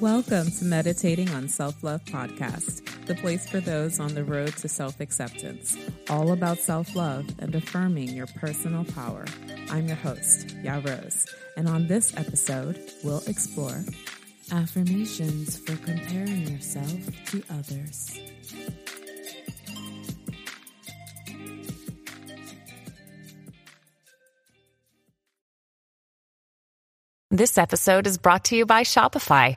Welcome to Meditating on Self Love Podcast, the place for those on the road to self acceptance, all about self love and affirming your personal power. I'm your host, Ya Rose, and on this episode, we'll explore affirmations for comparing yourself to others. This episode is brought to you by Shopify.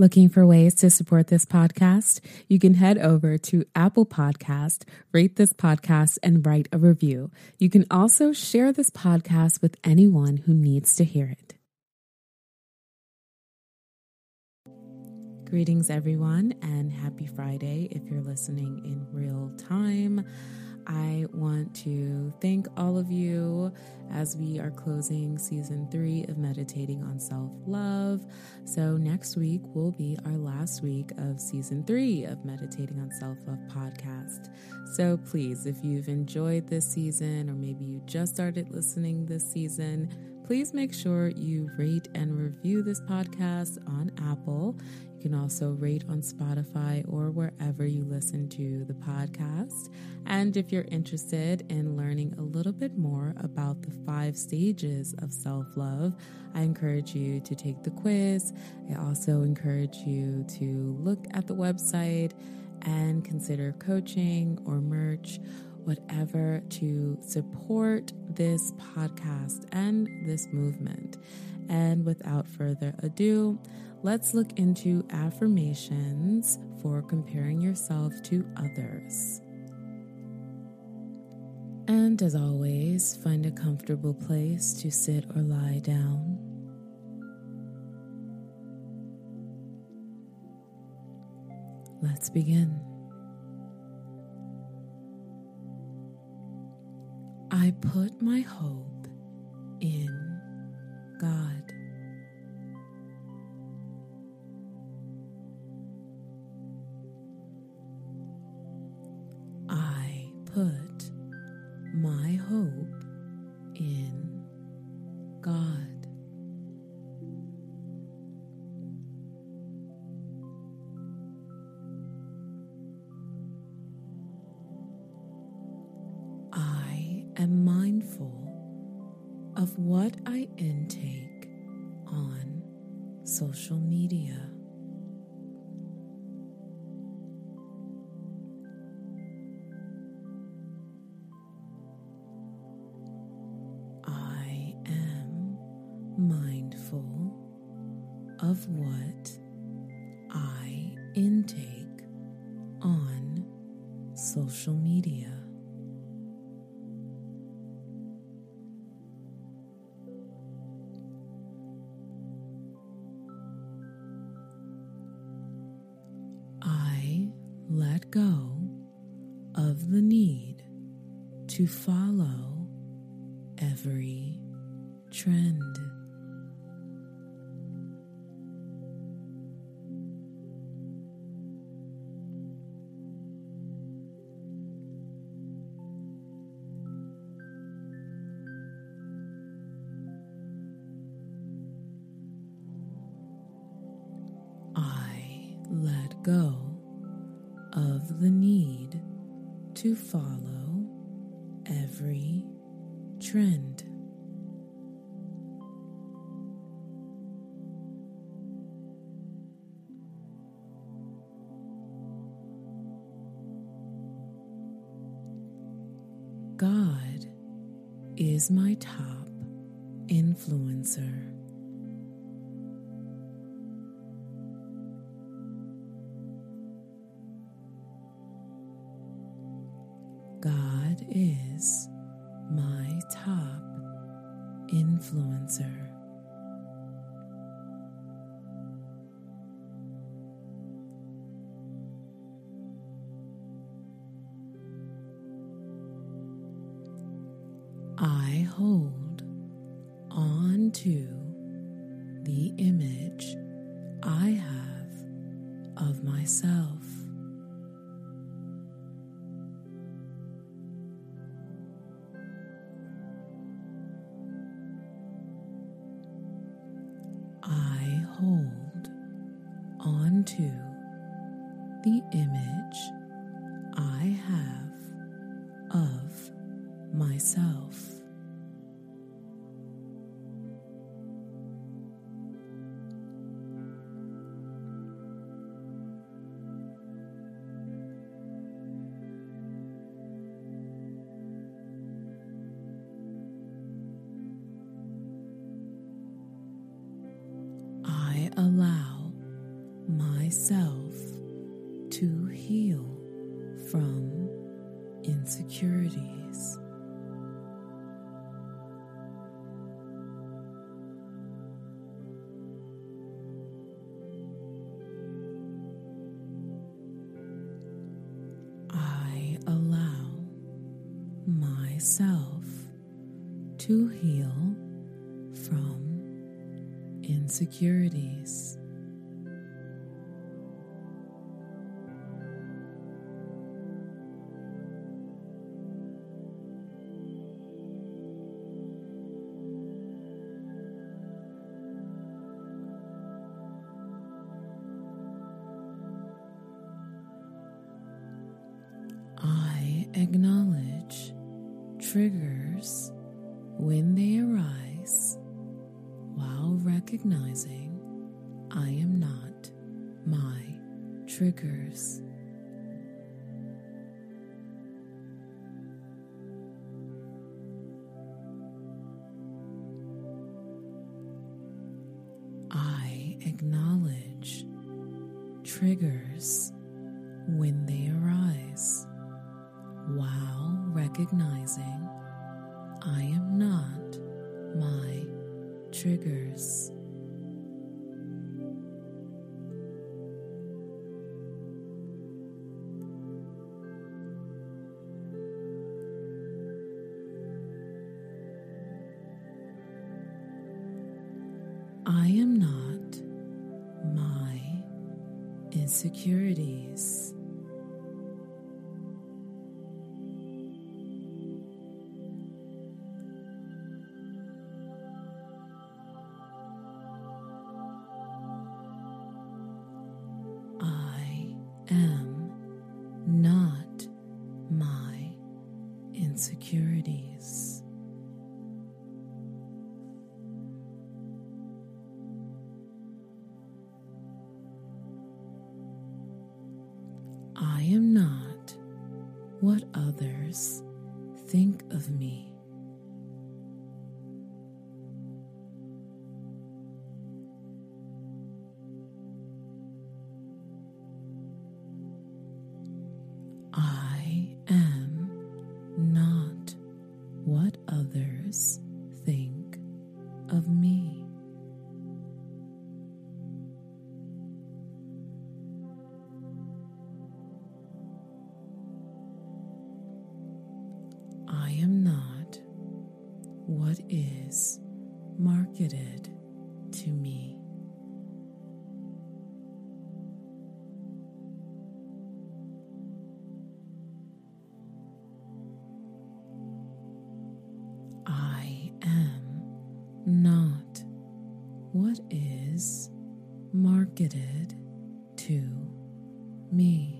Looking for ways to support this podcast? You can head over to Apple Podcast, rate this podcast, and write a review. You can also share this podcast with anyone who needs to hear it. Greetings, everyone, and happy Friday if you're listening in real time. I want to thank all of you as we are closing season three of Meditating on Self Love. So, next week will be our last week of season three of Meditating on Self Love podcast. So, please, if you've enjoyed this season, or maybe you just started listening this season, please make sure you rate and review this podcast on Apple. You can also rate on Spotify or wherever you listen to the podcast. And if you're interested in learning a little bit more about the five stages of self love, I encourage you to take the quiz. I also encourage you to look at the website and consider coaching or merch whatever to support this podcast and this movement. And without further ado, let's look into affirmations for comparing yourself to others. And as always, find a comfortable place to sit or lie down. Let's begin. I put my hope in God. In God. To follow every trend. I let go of the need to follow every influencer. I allow myself to heal from insecurities. Recognizing I am not my triggers. I acknowledge triggers when they arise while recognizing I am not my triggers. Insecurities. What others think of me. Marketed to me.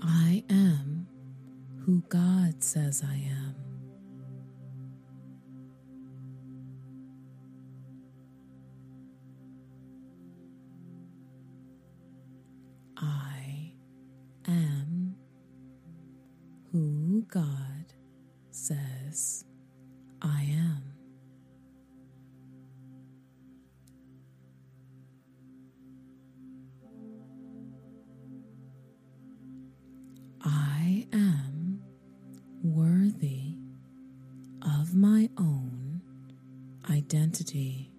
I am who God says I am. Identity.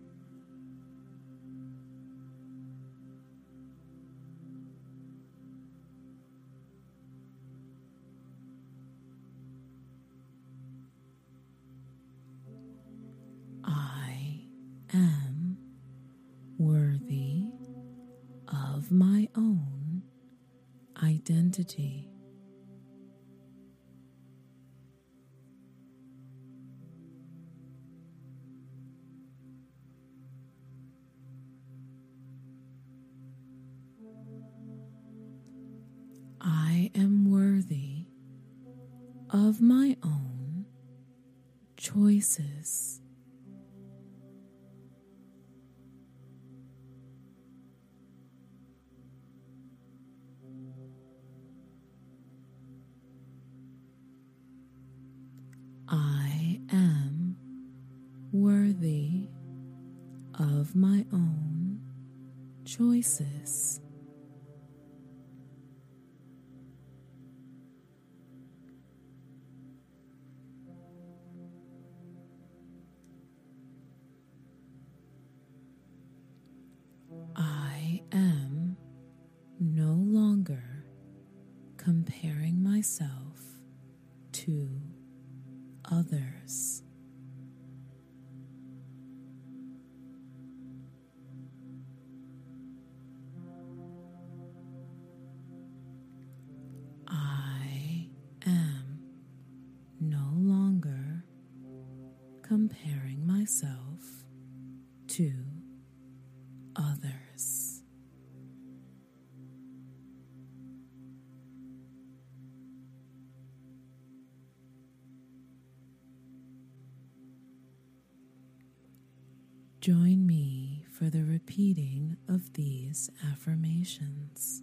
I am worthy of my own identity. Choices. I am worthy of my own choices. Join me for the repeating of these affirmations.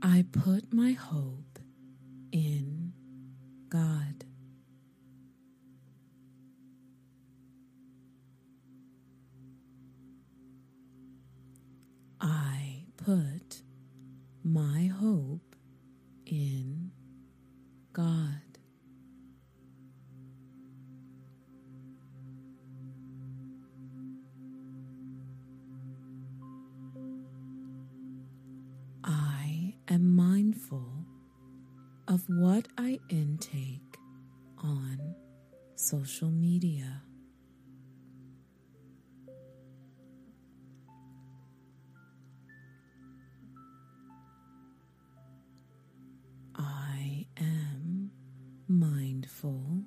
I put my hope in God. Mindful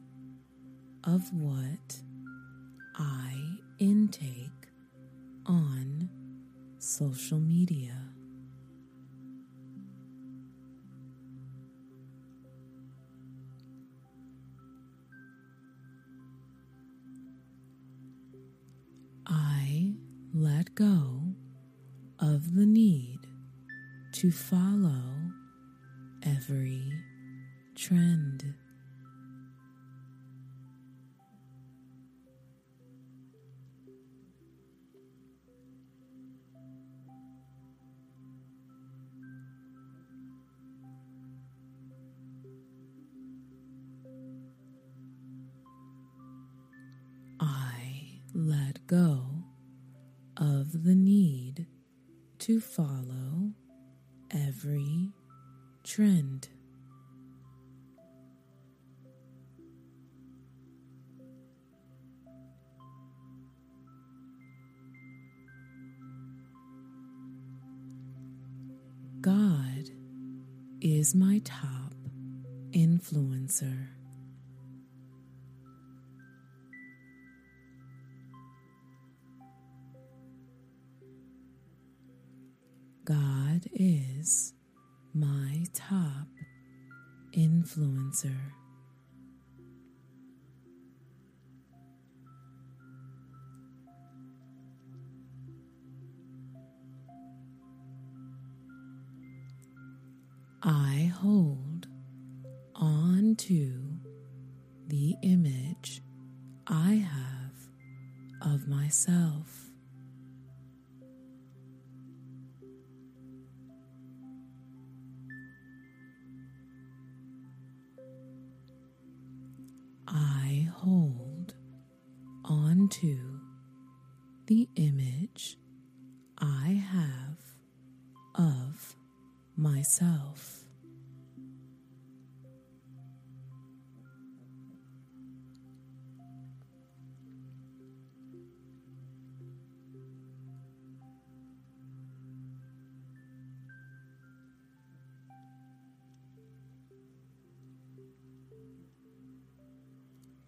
of what I intake on social media. I let go of the need to follow follow every trend. God is my top influencer. God is my top influencer. to the image I have of myself.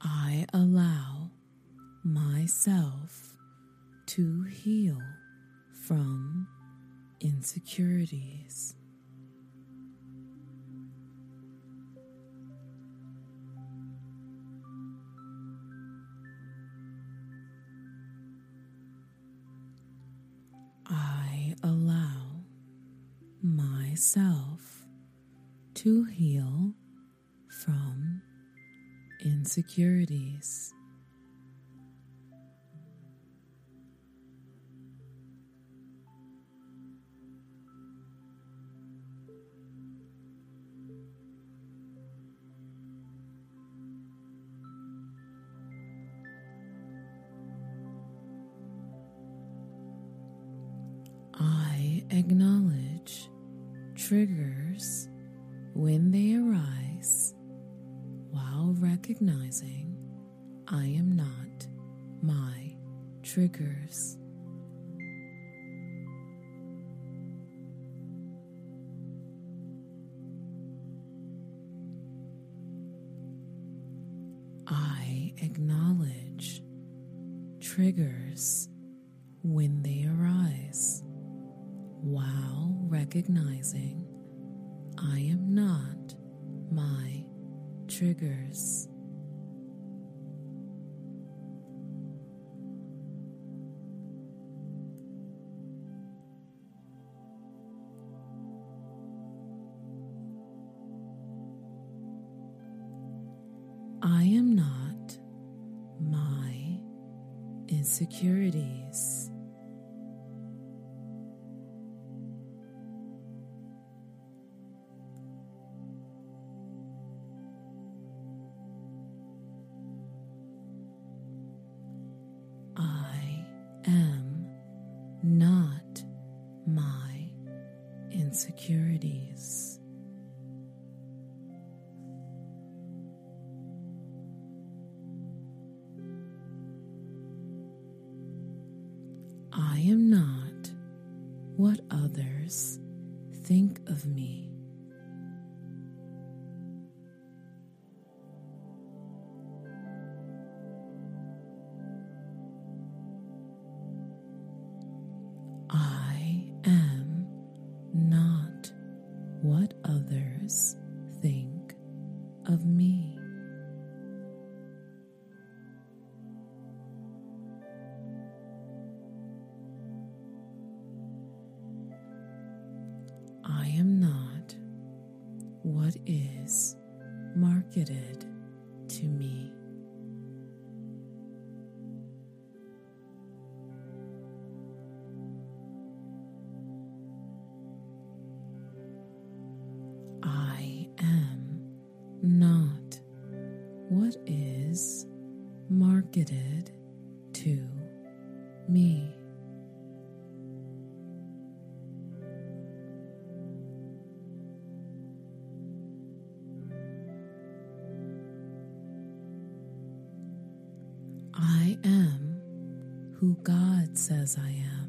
I allow myself to heal from insecurities. I allow myself to heal from insecurities. recognizing I am not my triggers. I am not my insecurities. I am who God says I am.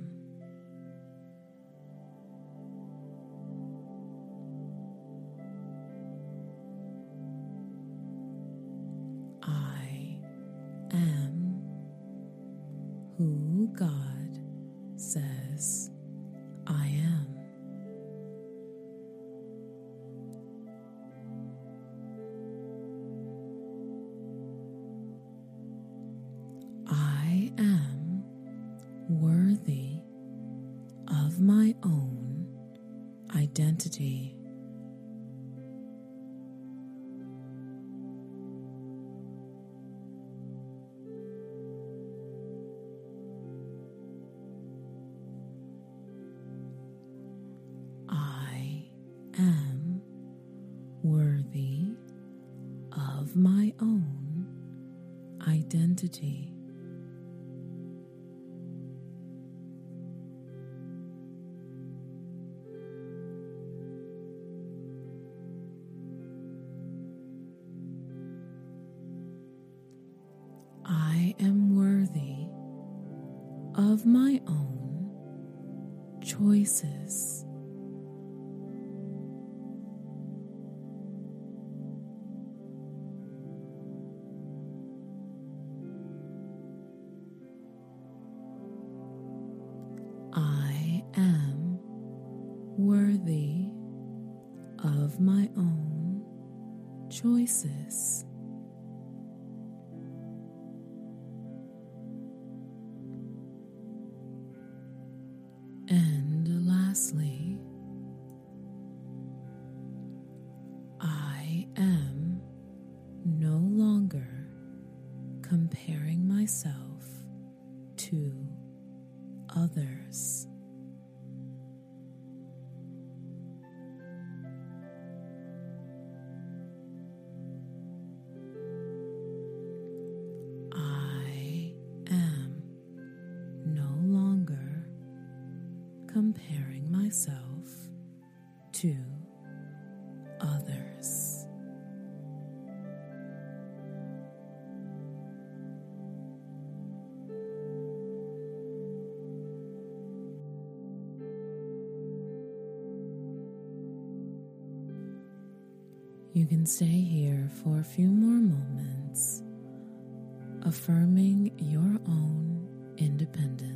of my own choices. To others. Can stay here for a few more moments, affirming your own independence.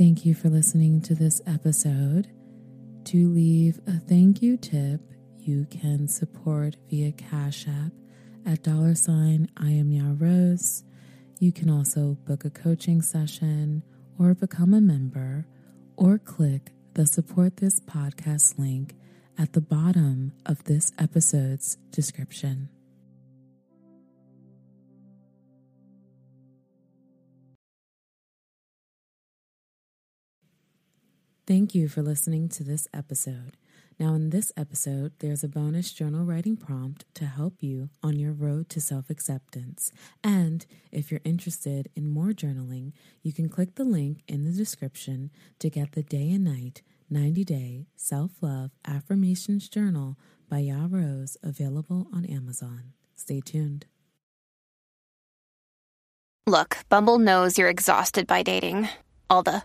Thank you for listening to this episode. To leave a thank you tip, you can support via Cash App at dollar sign I am Ya Rose. You can also book a coaching session or become a member or click the support this podcast link at the bottom of this episode's description. Thank you for listening to this episode. Now, in this episode, there's a bonus journal writing prompt to help you on your road to self acceptance. And if you're interested in more journaling, you can click the link in the description to get the day and night 90 day self love affirmations journal by Ya Rose available on Amazon. Stay tuned. Look, Bumble knows you're exhausted by dating. All the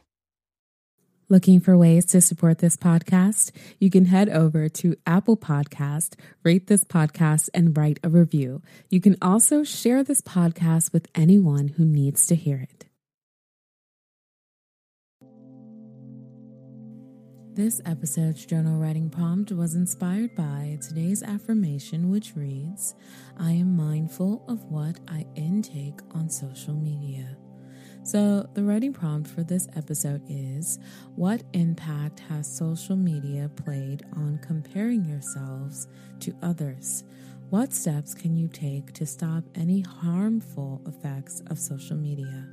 Looking for ways to support this podcast? You can head over to Apple Podcast, rate this podcast, and write a review. You can also share this podcast with anyone who needs to hear it. This episode's journal writing prompt was inspired by today's affirmation, which reads I am mindful of what I intake on social media. So, the writing prompt for this episode is What impact has social media played on comparing yourselves to others? What steps can you take to stop any harmful effects of social media?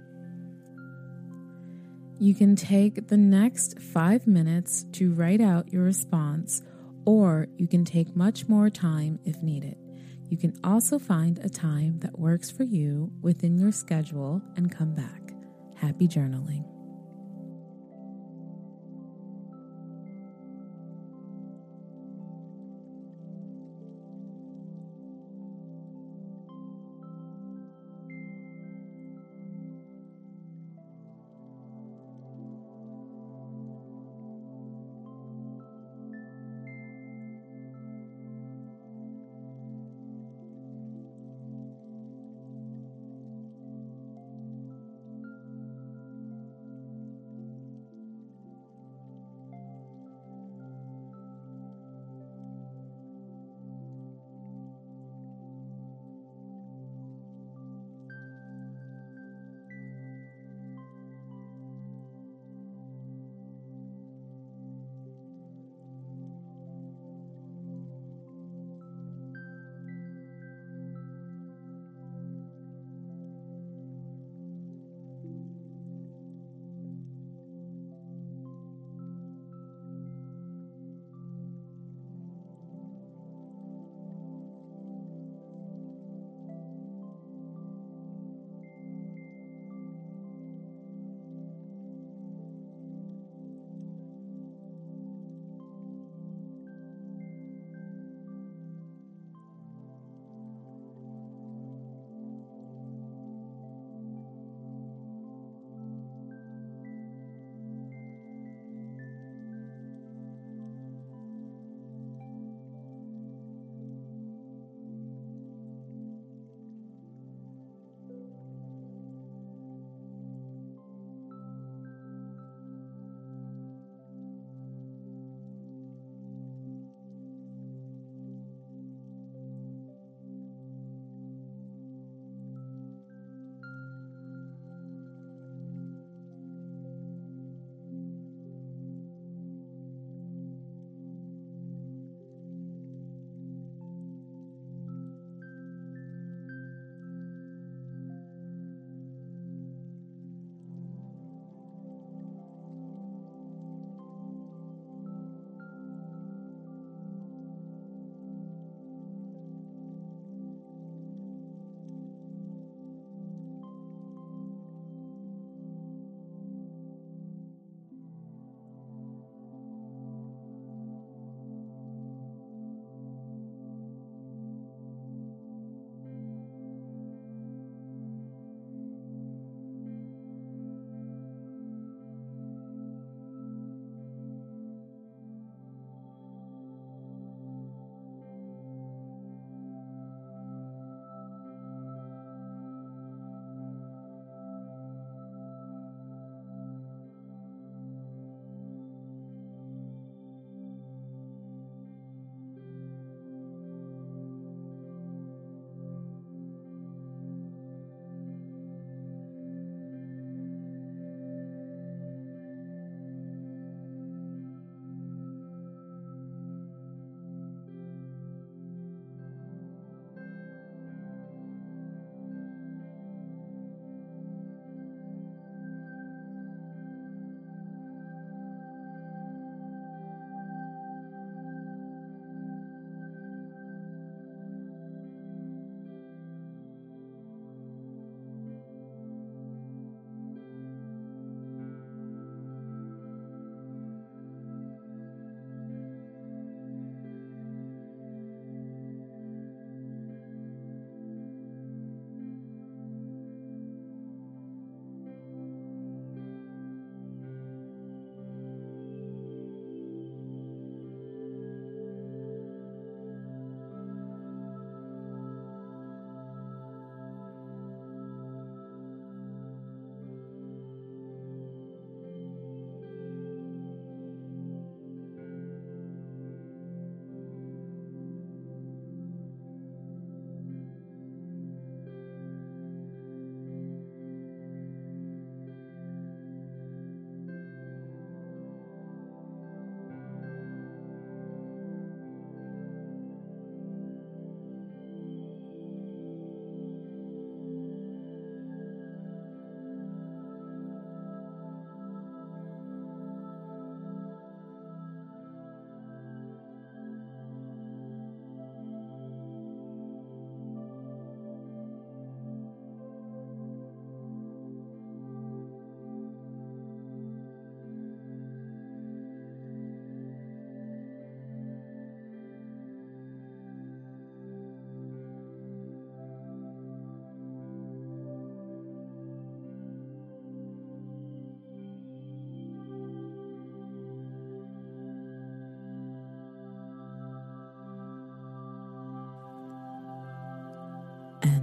You can take the next five minutes to write out your response, or you can take much more time if needed. You can also find a time that works for you within your schedule and come back. Happy journaling.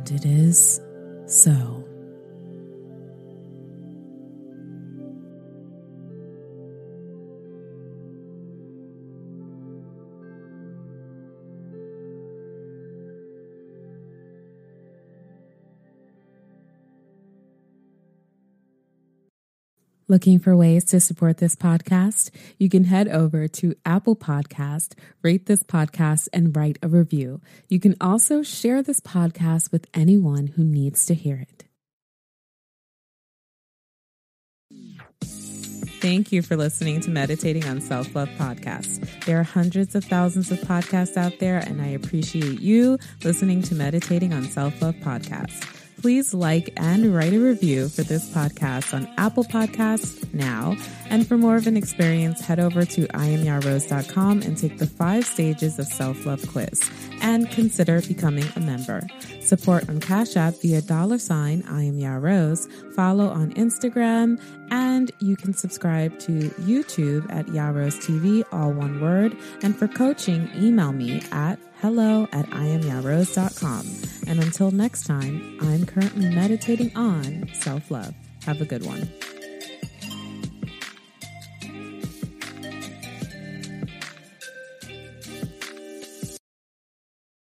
And it is so. Looking for ways to support this podcast? You can head over to Apple Podcast, rate this podcast, and write a review. You can also share this podcast with anyone who needs to hear it. Thank you for listening to Meditating on Self Love Podcast. There are hundreds of thousands of podcasts out there, and I appreciate you listening to Meditating on Self Love Podcast please like and write a review for this podcast on Apple Podcasts now. And for more of an experience, head over to iamyarose.com and take the five stages of self-love quiz and consider becoming a member. Support on Cash App via dollar sign I am. Follow on Instagram, and you can subscribe to YouTube at Yarose TV, all one word. And for coaching, email me at hello at iamyarose.com. And until next time, I'm currently meditating on self love. Have a good one.